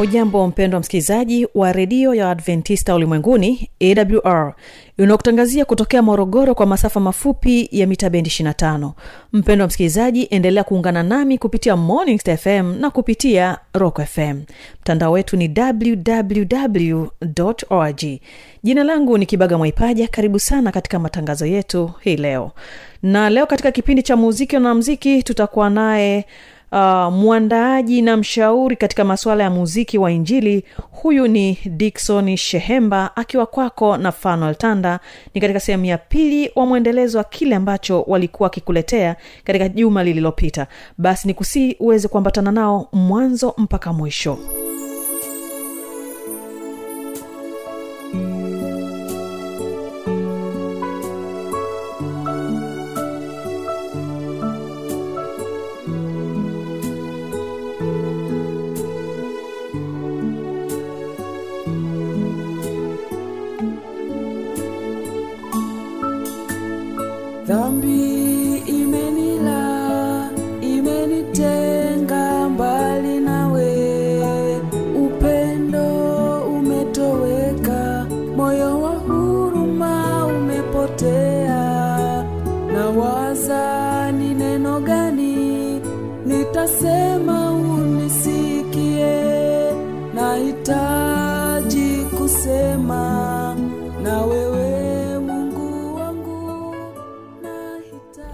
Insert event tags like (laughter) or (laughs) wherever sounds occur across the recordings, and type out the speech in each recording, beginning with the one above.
hujambo mpendwa msikilizaji wa redio ya adventista ulimwenguni awr unaokutangazia kutokea morogoro kwa masafa mafupi ya mita bendi 25 mpendwa msikilizaji endelea kuungana nami kupitia morning fm na kupitia rock fm mtandao wetu ni www org. Jina langu ni kibaga mwaipaja karibu sana katika matangazo yetu hii leo. Na leo katika kipindi cha muziki na mziki tutakuwa naye uh, mwandaaji na mshauri katika masuala ya muziki wa injili huyu ni dikson shehemba akiwa kwako na fanuel tanda. Ni katika sehemu ya pili wa mwendelezo wa kile ambacho walikuwa wakikuletea katika juma lililopita. Basi ni kusii uweze kuambatana nao mwanzo mpaka mwisho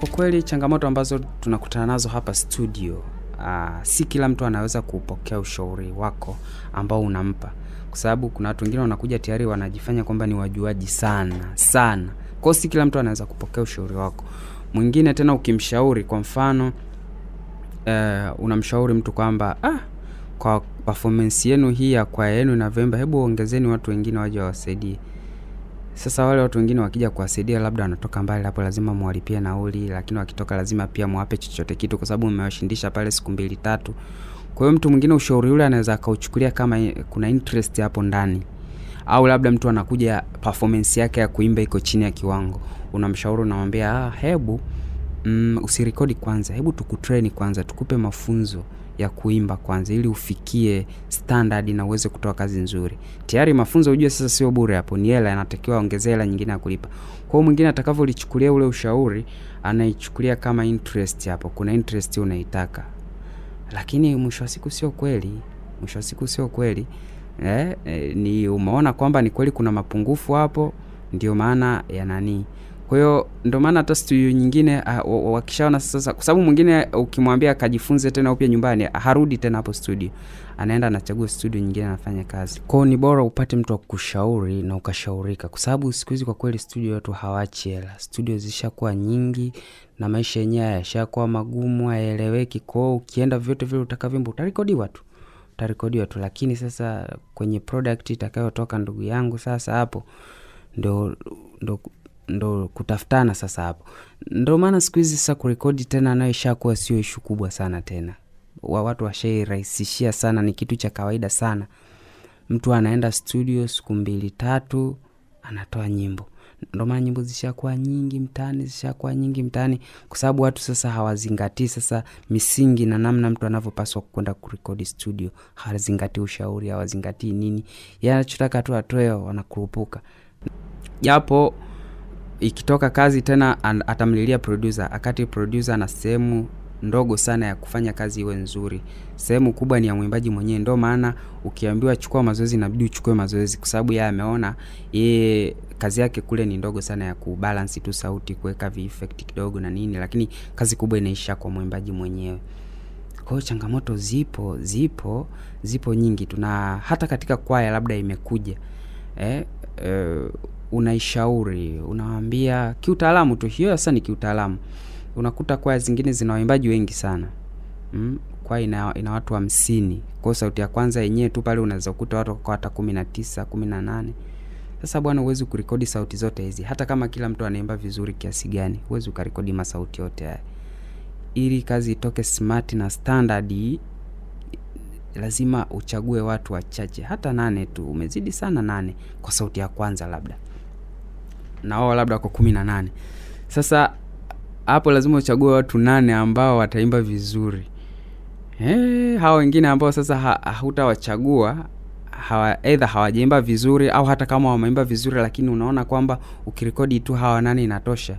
kwa kweli changamoto ambazo tunakutana nazo hapa studio uh, si kila mtu anaweza kupokea ushauri wako ambao unampa. Kwa sababu kuna watu wengine wanakuja tayari wanajifanya kwamba ni wajuaji sana sana. Kwao si kila mtu anaweza kupokea ushauri wako. Mwingine tena ukimshauri kwa mfano uh, unamshauri mtu kwamba ah, kwa performance yenu hii ya kwaya yenu inavyoimba hebu ongezeni watu wengine waje wawasaidie sasa wale watu wengine wakija kuwasaidia labda wanatoka mbali hapo lazima mwalipie nauli lakini wakitoka lazima pia mwape chochote kitu kwa sababu mmewashindisha pale siku mbili tatu. Kwa hiyo mtu mwingine ushauri ule anaweza akauchukulia kama kuna interest hapo ndani. Au labda mtu anakuja performance yake ya kuimba iko chini ya kiwango. Unamshauri unamwambia ah, hebu mm, usirekodi kwanza hebu tukutreni kwanza tukupe mafunzo ya kuimba kwanza ili ufikie standard na uweze kutoa kazi nzuri. Tayari mafunzo ujue sasa sio bure hapo ni hela anatakiwa ongezea hela nyingine ya kulipa. Kwao mwingine atakavyolichukulia ule ushauri anaichukulia kama interest hapo. Kuna interest unaitaka. Lakini mwisho wa siku sio kweli. Mwisho wa siku sio kweli. Eh, eh, ni umeona kwamba ni kweli kuna mapungufu hapo ndio maana ya nanii kwa hiyo ndio maana hata studio nyingine uh, wa- wa- wakishaona sasa kwa sababu mwingine ukimwambia akajifunze tena upya nyumbani harudi tena hapo studio. Anaenda anachagua studio nyingine anafanya kazi. Kwao ni bora upate mtu wa kushauri na ukashaurika. Kwa sababu siku hizi kwa kweli studio watu hawachi hela. Studio zishakuwa nyingi na maisha yenyewe yashakuwa magumu hayaeleweki. Kwao ukienda vyote vile utakavyomba utarekodiwa tu. Utarekodiwa tu. Lakini sasa kwenye product itakayotoka ndugu yangu sasa hapo ndo ndo ndo kutafutana sasa hapo. Ndo maana siku hizi sasa kurekodi tena nayo ishakuwa sio ishu kubwa sana tena. Wa watu washairahisishia sana ni kitu cha kawaida sana. Mtu anaenda studio siku mbili tatu anatoa nyimbo. Ndo nyimbo zishakuwa nyingi mtaani zishakuwa nyingi mtaani. Kwa sababu watu sasa hawazingatii sasa misingi na namna mtu anavyopaswa kwenda kurekodi studio. Hawazingatii ushauri hawazingatii nini. Yanachotaka tu atoe wanakurupuka. Japo ikitoka kazi tena atamlilia producer. Akati producer na sehemu ndogo sana ya kufanya kazi iwe nzuri. Sehemu kubwa ni ya mwimbaji mwenyewe. Ndo maana ukiambiwa chukua mazoezi inabidi uchukue mazoezi. Kwa sababu yeye ameona yeye kazi yake kule ni ndogo sana ya kubalance tu sauti kuweka vieffect kidogo na nini. Lakini kazi kubwa inaisha kwa mwimbaji mwenyewe. Kwa changamoto zipo zipo zipo nyingi Tuna hata katika kwaya labda imekuja eh, eh, unaishauri unawambia kiutaalamu tu hiyo sasa ni kiutaalamu. Unakuta kwaya zingine zina waimbaji wengi sana. Mm? kwaya ina, ina watu hamsini. Kwao sauti ya kwanza yenyewe tu pale unaweza kukuta watu hata kumi na tisa kumi na nane. Sasa bwana huwezi kurekodi sauti zote hizi. Hata kama kila mtu anaimba vizuri kiasi gani huwezi ukarekodi masauti yote haya. Ili kazi itoke smart na standard lazima uchague watu wachache hata nane tu umezidi sana nane kwa sauti ya kwanza labda. Na wao labda kwa kumi na nane. Sasa hapo lazima uchague watu nane ambao wataimba vizuri. Eh, hawa wengine ambao sasa ha, hutawachagua hawa either hawajaimba vizuri au hata kama wameimba vizuri lakini unaona kwamba ukirekodi tu hawa nane inatosha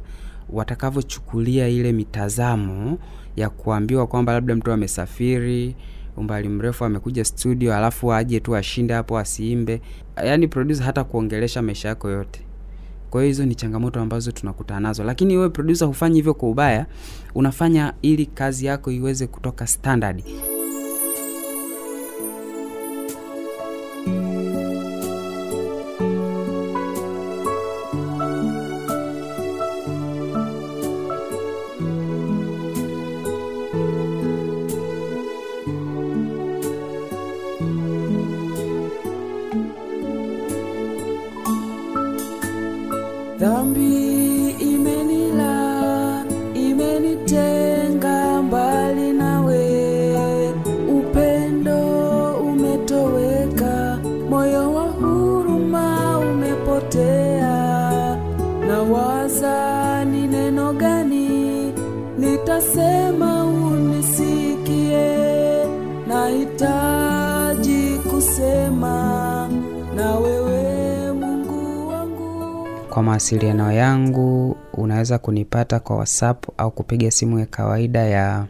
watakavyochukulia ile mitazamo ya kuambiwa kwamba labda mtu amesafiri umbali mrefu amekuja studio alafu aje tu ashinde hapo asiimbe yaani producer hata kuongelesha maisha yako yote. Kwa hiyo hizo ni changamoto ambazo tunakutana nazo. Lakini wewe producer hufanyi hivyo kwa ubaya unafanya ili kazi yako iweze kutoka standard unisikie nahitaji kusema na wewe mungu wangu. Kwa mawasiliano yangu unaweza kunipata kwa whatsapp au kupiga simu ya kawaida ya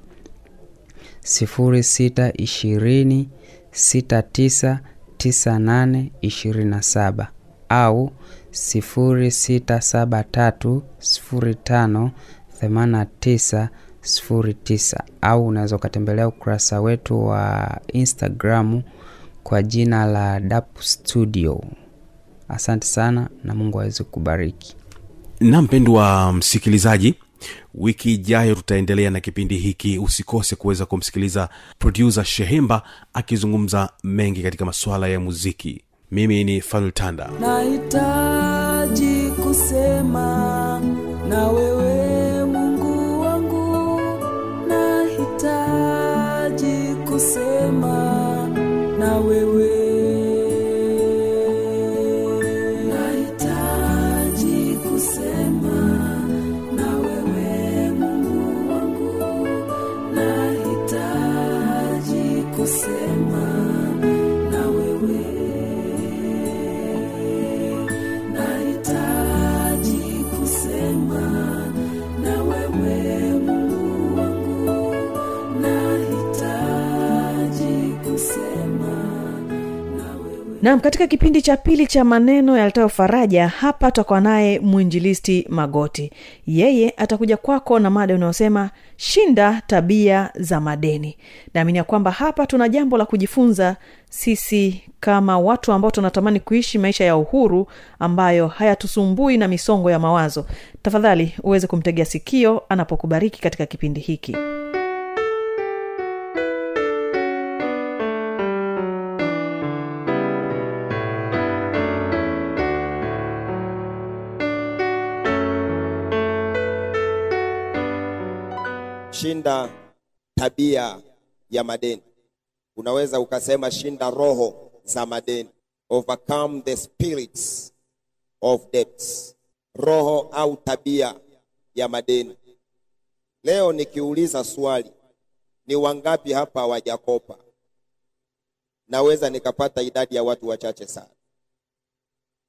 0620699827 au 0673058909 au unaweza ukatembelea ukurasa wetu wa instagram kwa jina la dap studio. Asante sana na mungu aweze kubariki na mpendwa msikilizaji wiki ijayo tutaendelea na kipindi hiki. Usikose kuweza kumsikiliza produsa shehemba akizungumza mengi katika masuala ya muziki. Mimi ni fanul tanda nam katika kipindi cha pili cha maneno yaletayo faraja hapa tutakuwa naye mwinjilisti magoti. Yeye atakuja kwako na mada unayosema shinda tabia za madeni. Naamini ya kwamba hapa tuna jambo la kujifunza sisi kama watu ambao tunatamani kuishi maisha ya uhuru ambayo hayatusumbui na misongo ya mawazo. Tafadhali uweze kumtegea sikio anapokubariki katika kipindi hiki shinda tabia ya madeni. Unaweza ukasema shinda roho za madeni. Overcome the spirits of debts. Roho au tabia ya madeni. Leo nikiuliza swali ni wangapi hapa hawajakopa? Naweza nikapata idadi ya watu wachache sana.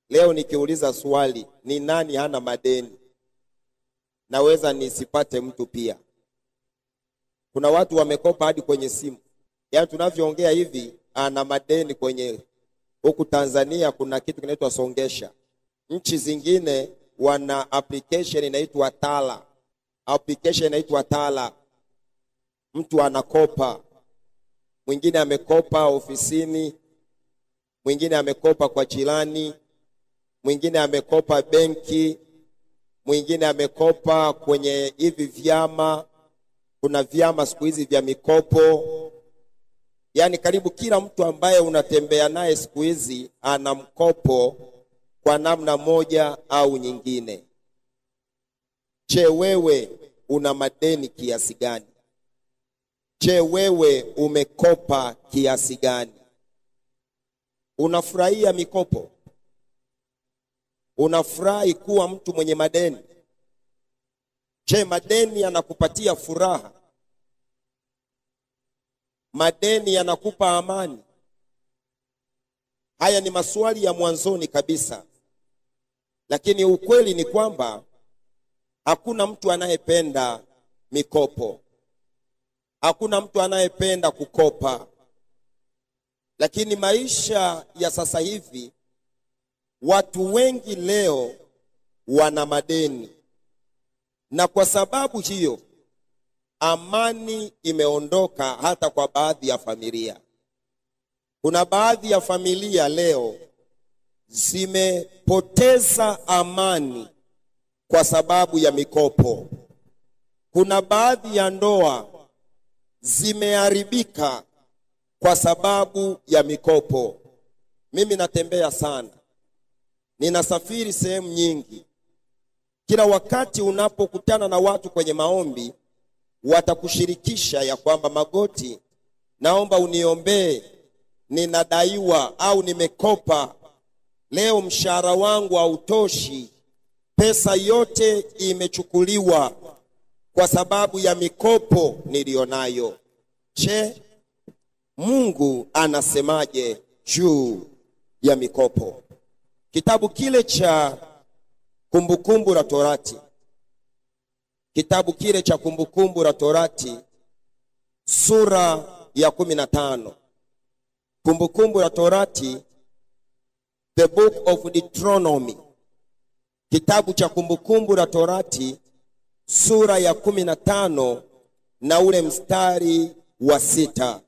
Leo nikiuliza swali ni nani hana madeni? Naweza nisipate mtu pia kuna watu wamekopa hadi kwenye simu. Yaani tunavyoongea hivi ana madeni kwenye huku tanzania kuna kitu kinaitwa songesha. Nchi zingine wana application inaitwa tala. Application inaitwa tala. Mtu anakopa. Mwingine amekopa ofisini. Mwingine amekopa kwa jirani. Mwingine amekopa benki. Mwingine amekopa kwenye hivi vyama kuna vyama siku hizi vya mikopo. Yaani karibu kila mtu ambaye unatembea naye siku hizi ana mkopo kwa namna moja au nyingine. Je wewe una madeni kiasi gani? Je wewe umekopa kiasi gani? Unafurahia mikopo? Unafurahi kuwa mtu mwenye madeni je madeni yanakupatia furaha? Madeni yanakupa amani? Haya ni maswali ya mwanzoni kabisa. Lakini ukweli ni kwamba hakuna mtu anayependa mikopo. Hakuna mtu anayependa kukopa. Lakini maisha ya sasa hivi watu wengi leo wana madeni na kwa sababu hiyo amani imeondoka hata kwa baadhi ya familia. Kuna baadhi ya familia leo zimepoteza amani kwa sababu ya mikopo. Kuna baadhi ya ndoa zimeharibika kwa sababu ya mikopo. Mimi natembea sana. Ninasafiri sehemu nyingi kila wakati unapokutana na watu kwenye maombi watakushirikisha ya kwamba magoti naomba uniombee ninadaiwa au nimekopa. Leo mshahara wangu hautoshi pesa yote imechukuliwa kwa sababu ya mikopo niliyonayo je mungu anasemaje juu ya mikopo? Kitabu kile cha kumbukumbu la torati. Kitabu kile cha kumbukumbu la torati sura ya kumi na tano. Kumbukumbu la torati the book of deuteronomy. Kitabu cha kumbukumbu la torati sura ya kumi na tano na ule mstari wa sita.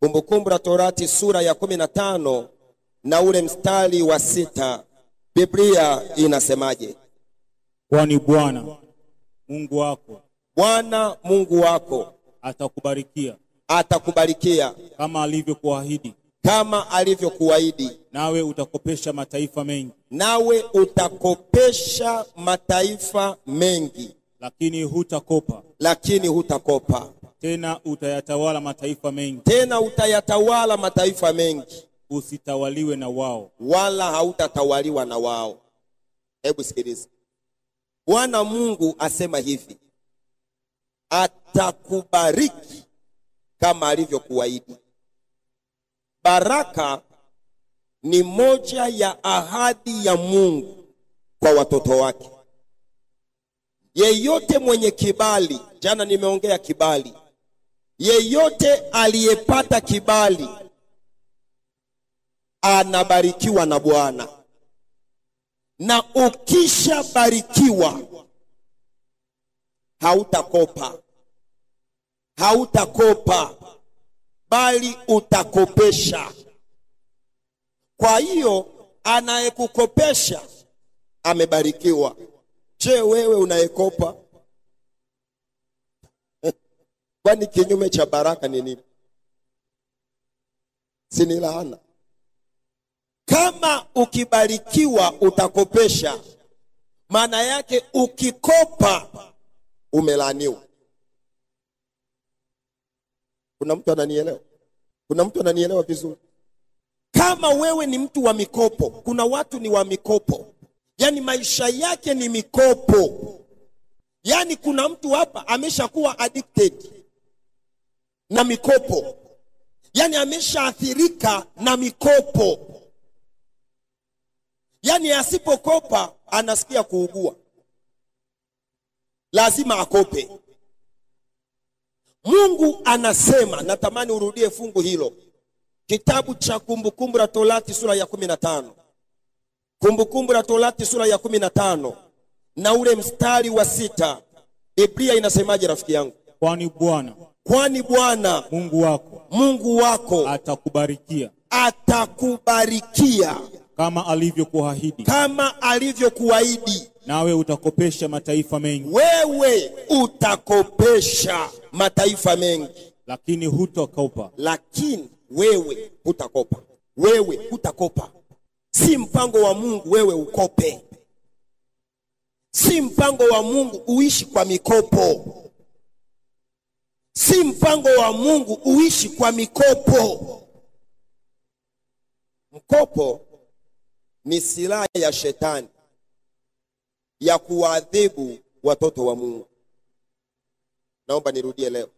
Kumbukumbu la torati sura ya kumi na tano na ule mstari wa sita biblia inasemaje? Kwani bwana mungu wako bwana mungu wako atakubarikia. atakubarikia. Kama alivyokuahidi. Kama alivyokuahidi. Nawe utakopesha mataifa mengi. Nawe utakopesha mataifa mengi. Lakini hutakopa. Lakini hutakopa. Tena utayatawala mataifa mengi. Tena utayatawala mataifa mengi usitawaliwe na wao. Wala hautatawaliwa na wao. Hebu sikiliza. Bwana mungu asema hivi. Atakubariki kama alivyokuahidi. Baraka ni moja ya ahadi ya mungu kwa watoto wake. Yeyote mwenye kibali jana nimeongea kibali. Yeyote aliyepata kibali anabarikiwa na bwana. Na ukishabarikiwa hautakopa. Hautakopa bali utakopesha. Kwa hiyo anayekukopesha amebarikiwa. Je wewe unayekopa? (laughs) Kwani kinyume cha baraka ni nini? Si ni laana kama ukibarikiwa utakopesha. Maana yake ukikopa umelaaniwa kuna mtu ananielewa? Kuna mtu ananielewa vizuri? Kama wewe ni mtu wa mikopo kuna watu ni wa mikopo. Yaani maisha yake ni mikopo. Yaani kuna mtu hapa ameshakuwa addicted na mikopo. Yaani ameshaathirika na mikopo yaani asipokopa anasikia kuugua. Lazima akope. Mungu anasema natamani urudie fungu hilo. Kitabu cha kumbukumbu la torati sura ya kumi na tano. Kumbukumbu la torati sura ya kumi na tano na ule mstari wa sita. Biblia inasemaje rafiki yangu? Kwani bwana kwani bwana mungu wako mungu wako atakubarikia. atakubarikia kama alivyokuahidi. Kama alivyokuahidi. Nawe utakopesha mataifa mengi. Wewe utakopesha mataifa mengi. Lakini hutakopa. Lakini wewe hutakopa. Wewe hutakopa. Si mpango wa mungu wewe ukope. Si mpango wa mungu uishi kwa mikopo. Si mpango wa mungu uishi kwa mikopo. Mkopo ni silaha ya shetani ya kuwaadhibu watoto wa mungu. Naomba nirudie leo.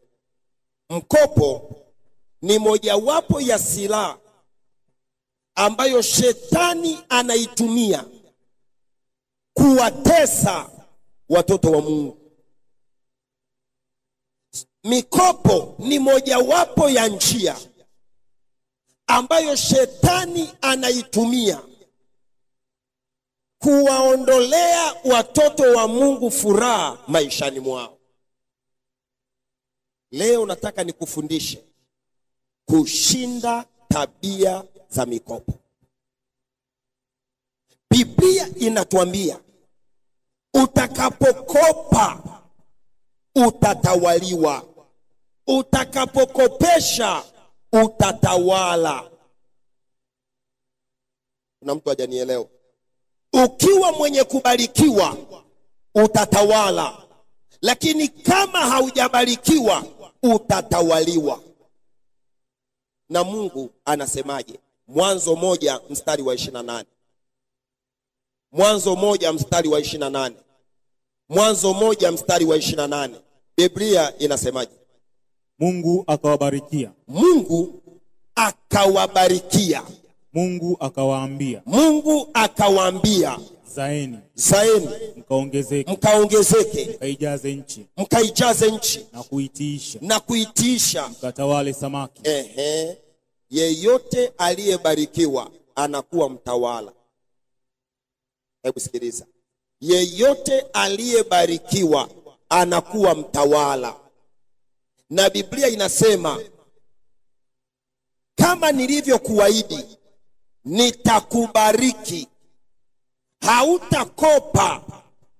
Mkopo ni mojawapo ya silaha ambayo shetani anaitumia kuwatesa watoto wa mungu. Mikopo ni mojawapo ya njia ambayo shetani anaitumia kuwaondolea watoto wa mungu furaha maishani mwao. Leo nataka nikufundishe kushinda tabia za mikopo. Biblia inatuambia utakapokopa utatawaliwa. Utakapokopesha utatawala. Kuna mtu hajanielewa ukiwa mwenye kubarikiwa utatawala. Lakini kama haujabarikiwa utatawaliwa. Na mungu anasemaje? Mwanzo moja mstari wa ishirina nane. Mwanzo moja mstari wa ishirina nane. Mwanzo moja mstari wa ishirina nane. Biblia inasemaje? Mungu akawabarikia. Mungu akawabarikia mungu akawaambia mungu akawaambia zaeni zaeni mkaongezeke mkaongezeke mkaijaze nchi mkaijaze nchi na kuitiisha na kuitiisha. mkatawale samaki. Ehe. yeyote aliyebarikiwa anakuwa mtawala. Hebu sikiliza. Yeyote aliyebarikiwa anakuwa mtawala. Na biblia inasema kama nilivyokuahidi nitakubariki. Hautakopa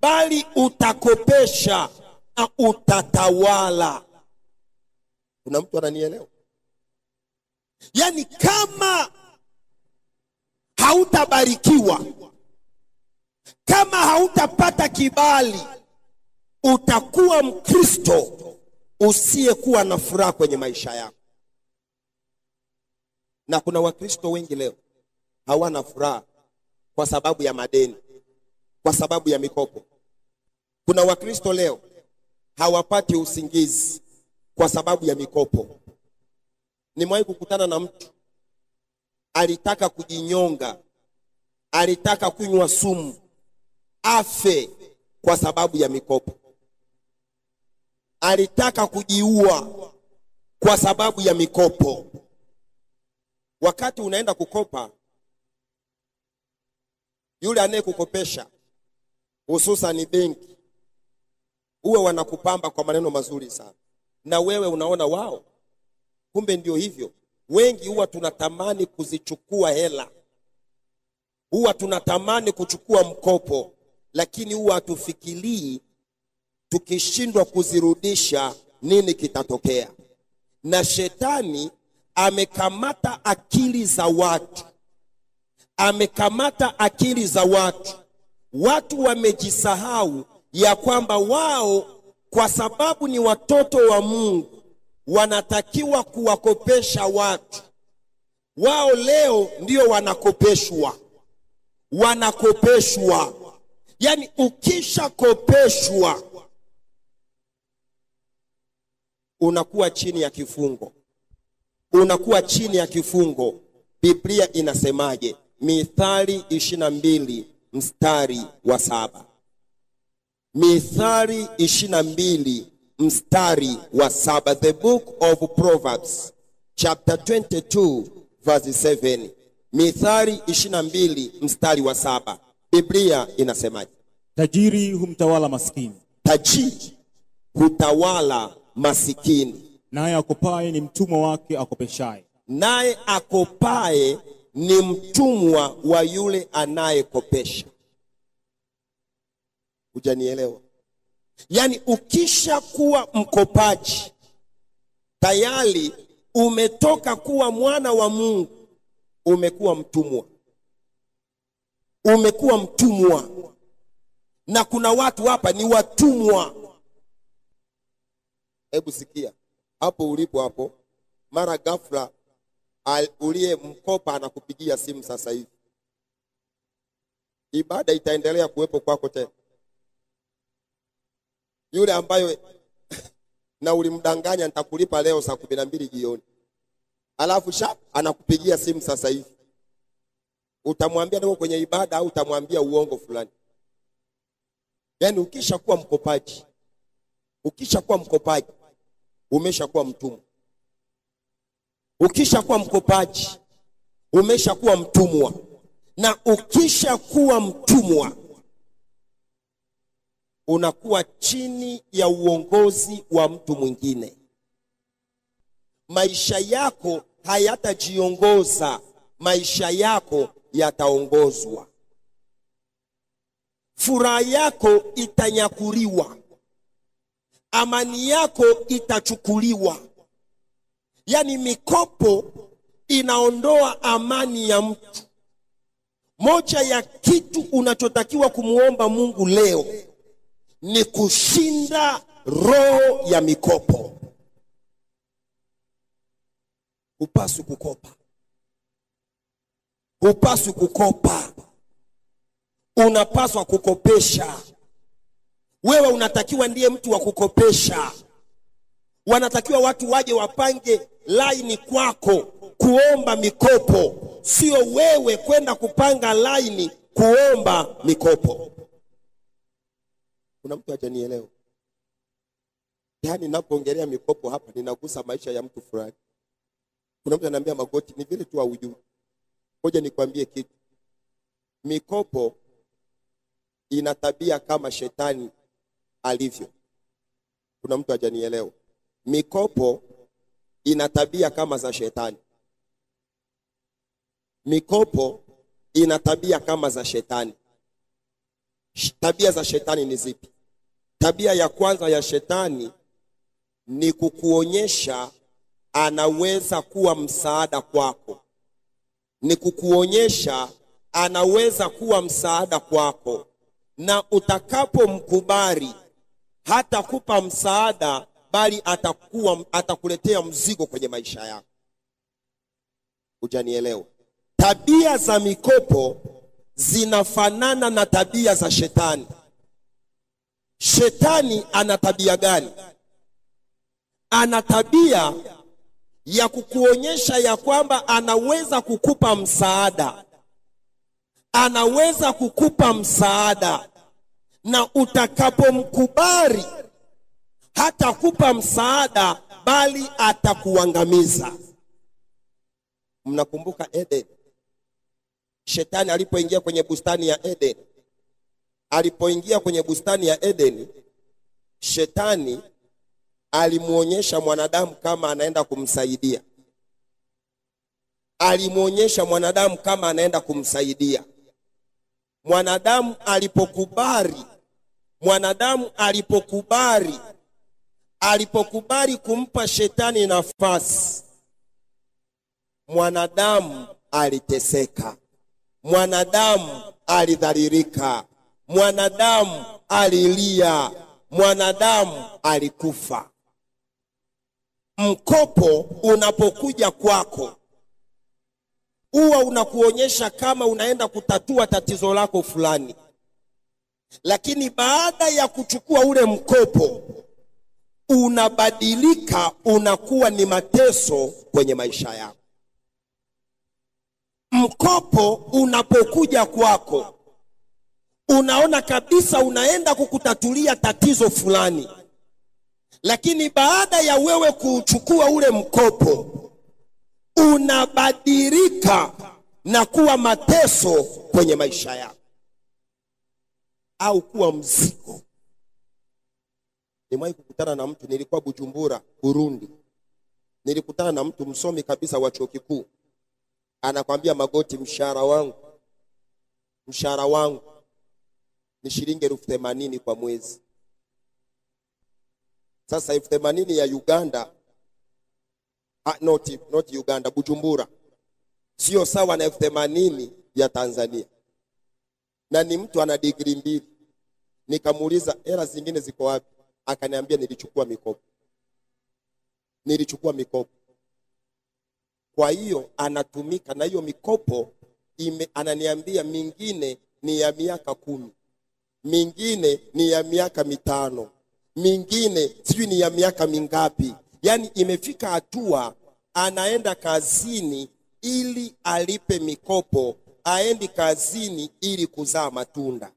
bali utakopesha na utatawala. Kuna mtu ananielewa? Yaani kama hautabarikiwa kama hautapata kibali utakuwa mkristo usiyekuwa na furaha kwenye maisha yako. Na kuna wakristo wengi leo hawana furaha kwa sababu ya madeni kwa sababu ya mikopo. Kuna wakristo leo hawapati usingizi kwa sababu ya mikopo. Nimewahi kukutana na mtu alitaka kujinyonga alitaka kunywa sumu afe kwa sababu ya mikopo. Alitaka kujiua kwa sababu ya mikopo. Wakati unaenda kukopa yule anayekukopesha hususani benki huwa wanakupamba kwa maneno mazuri sana. Na wewe unaona wao kumbe ndio hivyo. Wengi huwa tunatamani kuzichukua hela. Huwa tunatamani kuchukua mkopo lakini huwa hatufikirii tukishindwa kuzirudisha nini kitatokea. Na shetani amekamata akili za watu amekamata akili za watu. Watu wamejisahau ya kwamba wao kwa sababu ni watoto wa mungu wanatakiwa kuwakopesha watu. Wao leo ndio wanakopeshwa. Wanakopeshwa. Yaani ukishakopeshwa unakuwa chini ya kifungo. Unakuwa chini ya kifungo. Biblia inasemaje mithali ishirina mbili mstari wa saba. Mithali ishirina mbili mstari wa saba. The book of proverbs chapter 22 verse 7 mithari 22 mstari wa saba. Biblia inasemaje? Tajiri humtawala maskini. Tajiri hutawala masikini. Naye akopaye ni mtumwa wake akopeshaye. Naye akopaye ni mtumwa wa yule anayekopesha. Hujanielewa? Yaani ukisha kuwa mkopaji tayari umetoka kuwa mwana wa mungu umekuwa mtumwa. Umekuwa mtumwa. Na kuna watu hapa ni watumwa. Hebu sikia hapo ulipo hapo mara ghafla uliye mkopa anakupigia simu sasa hivi. Ibada itaendelea kuwepo kwako tena. Yule ambayo (laughs) na ulimdanganya nitakulipa leo saa kumi na mbili jioni. Alafu sha anakupigia simu sasa hivi. Utamwambia niko kwenye ibada au utamwambia uongo fulani? Yaani ukishakuwa mkopaji ukishakuwa mkopaji umeshakuwa mtumwa ukishakuwa mkopaji umeshakuwa mtumwa. Na ukishakuwa mtumwa unakuwa chini ya uongozi wa mtu mwingine. Maisha yako hayatajiongoza maisha yako yataongozwa. Furaha yako itanyakuliwa. Amani yako itachukuliwa yaani mikopo inaondoa amani ya mtu. Moja ya kitu unachotakiwa kumwomba mungu leo ni kushinda roho ya mikopo. Hupaswi kukopa. Hupaswi kukopa. Unapaswa kukopesha. Wewe unatakiwa ndiye mtu wa kukopesha. Wanatakiwa watu waje wapange laini kwako kuomba mikopo. Sio wewe kwenda kupanga laini kuomba mikopo. Kuna mtu hajanielewa yaani napoongelea mikopo hapa ninagusa maisha ya mtu fulani. Kuna mtu anaambia magoti ni vile tu haujui. Ngoja nikwambie kitu. Mikopo ina tabia kama shetani alivyo. Kuna mtu hajanielewa? Mikopo ina tabia kama za shetani. Mikopo ina tabia kama za shetani. Tabia za shetani ni zipi? Tabia ya kwanza ya shetani ni kukuonyesha anaweza kuwa msaada kwako. Ni kukuonyesha anaweza kuwa msaada kwako. Na utakapomkubali hatakupa msaada bali atakuwa atakuletea mzigo kwenye maisha yako. Hujanielewa? Tabia za mikopo zinafanana na tabia za shetani. Shetani ana tabia gani? Ana tabia ya kukuonyesha ya kwamba anaweza kukupa msaada. Anaweza kukupa msaada. Na utakapomkubali hatakupa msaada bali atakuangamiza. Mnakumbuka eden? Shetani alipoingia kwenye bustani ya eden alipoingia kwenye bustani ya eden shetani alimwonyesha mwanadamu kama anaenda kumsaidia. Alimwonyesha mwanadamu kama anaenda kumsaidia. Mwanadamu alipokubali mwanadamu alipokubali alipokubali kumpa shetani nafasi mwanadamu aliteseka mwanadamu alidhalilika mwanadamu alilia mwanadamu alikufa. Mkopo unapokuja kwako huwa unakuonyesha kama unaenda kutatua tatizo lako fulani. Lakini baada ya kuchukua ule mkopo unabadilika unakuwa ni mateso kwenye maisha yako. Mkopo unapokuja kwako unaona kabisa unaenda kukutatulia tatizo fulani. Lakini baada ya wewe kuuchukua ule mkopo unabadilika na kuwa mateso kwenye maisha yako. Au kuwa mzigo nimewahi kukutana na mtu nilikuwa bujumbura burundi. Nilikutana na mtu msomi kabisa wa chuo kikuu. Anakwambia magoti mshahara wangu mshahara wangu ni shilingi elfu themanini kwa mwezi. Sasa elfu themanini ya uganda ah, not, not uganda bujumbura sio sawa na elfu themanini ya tanzania. Na ni mtu ana digrii mbili. Nikamuuliza hela zingine ziko wapi akaniambia nilichukua mikopo. Nilichukua mikopo. Kwa hiyo anatumika na hiyo mikopo ime, ananiambia mingine ni ya miaka kumi mingine ni ya miaka mitano mingine sijui ni ya miaka mingapi. Yaani imefika hatua anaenda kazini ili alipe mikopo aendi kazini ili kuzaa matunda.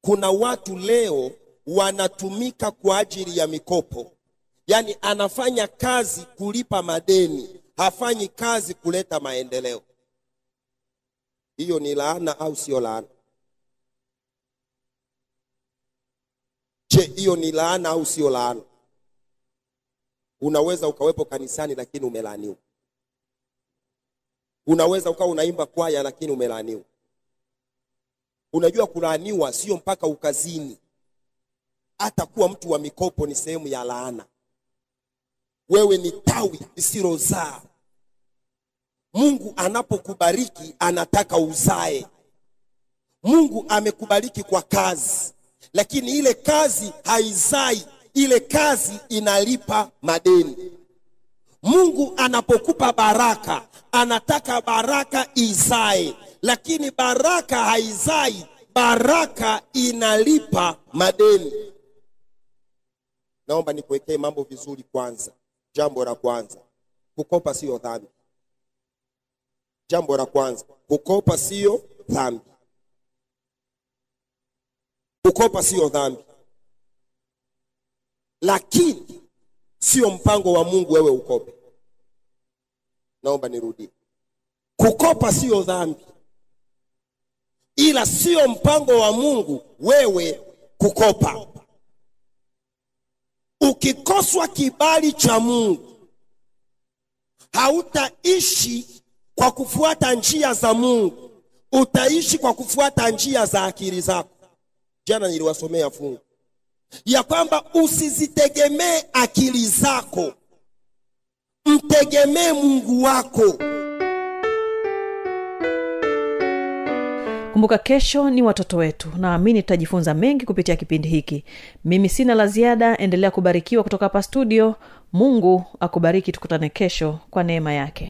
Kuna watu leo wanatumika kwa ajili ya mikopo. Yaani anafanya kazi kulipa madeni hafanyi kazi kuleta maendeleo. Hiyo ni laana au sio laana? Je hiyo ni laana au sio laana? Unaweza ukawepo kanisani lakini umelaaniwa unaweza ukawa unaimba kwaya lakini umelaaniwa unajua kulaaniwa sio mpaka ukazini hata kuwa mtu wa mikopo ni sehemu ya laana. Wewe ni tawi lisilozaa. Mungu anapokubariki anataka uzae. Mungu amekubariki kwa kazi lakini ile kazi haizai. Ile kazi inalipa madeni. Mungu anapokupa baraka anataka baraka izae. Lakini baraka haizai baraka inalipa madeni naomba nikuwekee mambo vizuri kwanza. Jambo la kwanza kukopa siyo dhambi. Jambo la kwanza kukopa siyo dhambi. Kukopa siyo dhambi. Lakini sio mpango wa mungu wewe ukope. Naomba nirudie kukopa siyo dhambi. Ila sio mpango wa mungu wewe kukopa ukikoswa kibali cha mungu hautaishi kwa kufuata njia za mungu. Utaishi kwa kufuata njia za akili zako. Jana niliwasomea fungu ya kwamba usizitegemee akili zako mtegemee mungu wako kumbuka kesho ni watoto wetu naamini tutajifunza mengi kupitia kipindi hiki. Mimi sina la ziada endelea kubarikiwa kutoka hapa studio. Mungu akubariki tukutane kesho kwa neema yake